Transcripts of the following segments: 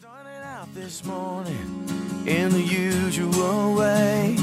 Started out this morning in the usual way.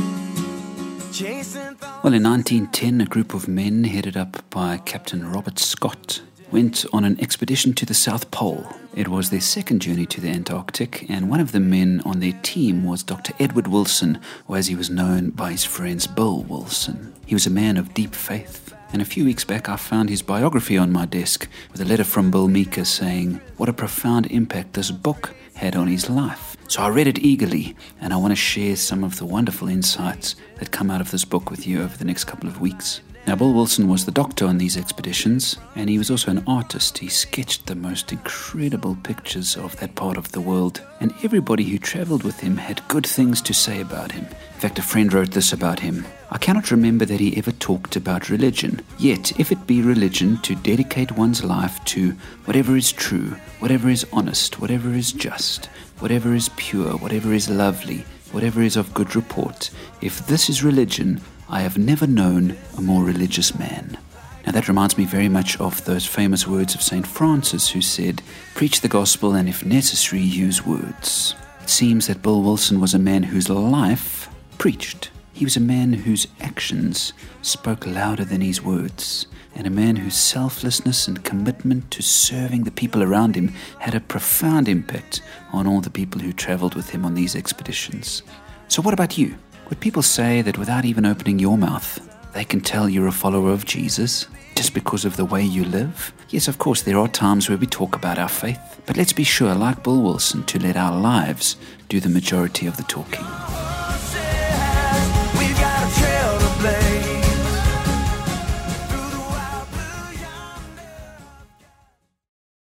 Well, in 1910, a group of men headed up by Captain Robert Scott went on an expedition to the South Pole. It was their second journey to the Antarctic, and one of the men on their team was Dr. Edward Wilson, or as he was known by his friends, Bill Wilson. He was a man of deep faith. And a few weeks back, I found his biography on my desk with a letter from Bill Meeker saying what a profound impact this book had on his life. So I read it eagerly, and I want to share some of the wonderful insights that come out of this book with you over the next couple of weeks. Now, Bill Wilson was the doctor on these expeditions, and he was also an artist. He sketched the most incredible pictures of that part of the world, and everybody who traveled with him had good things to say about him. In fact, a friend wrote this about him I cannot remember that he ever talked about religion. Yet, if it be religion to dedicate one's life to whatever is true, whatever is honest, whatever is just, whatever is pure, whatever is lovely, whatever is of good report, if this is religion, I have never known a more religious man. Now, that reminds me very much of those famous words of St. Francis, who said, Preach the gospel and, if necessary, use words. It seems that Bill Wilson was a man whose life preached. He was a man whose actions spoke louder than his words, and a man whose selflessness and commitment to serving the people around him had a profound impact on all the people who traveled with him on these expeditions. So, what about you? Would people say that without even opening your mouth, they can tell you're a follower of Jesus just because of the way you live? Yes, of course, there are times where we talk about our faith, but let's be sure, like Bill Wilson, to let our lives do the majority of the talking.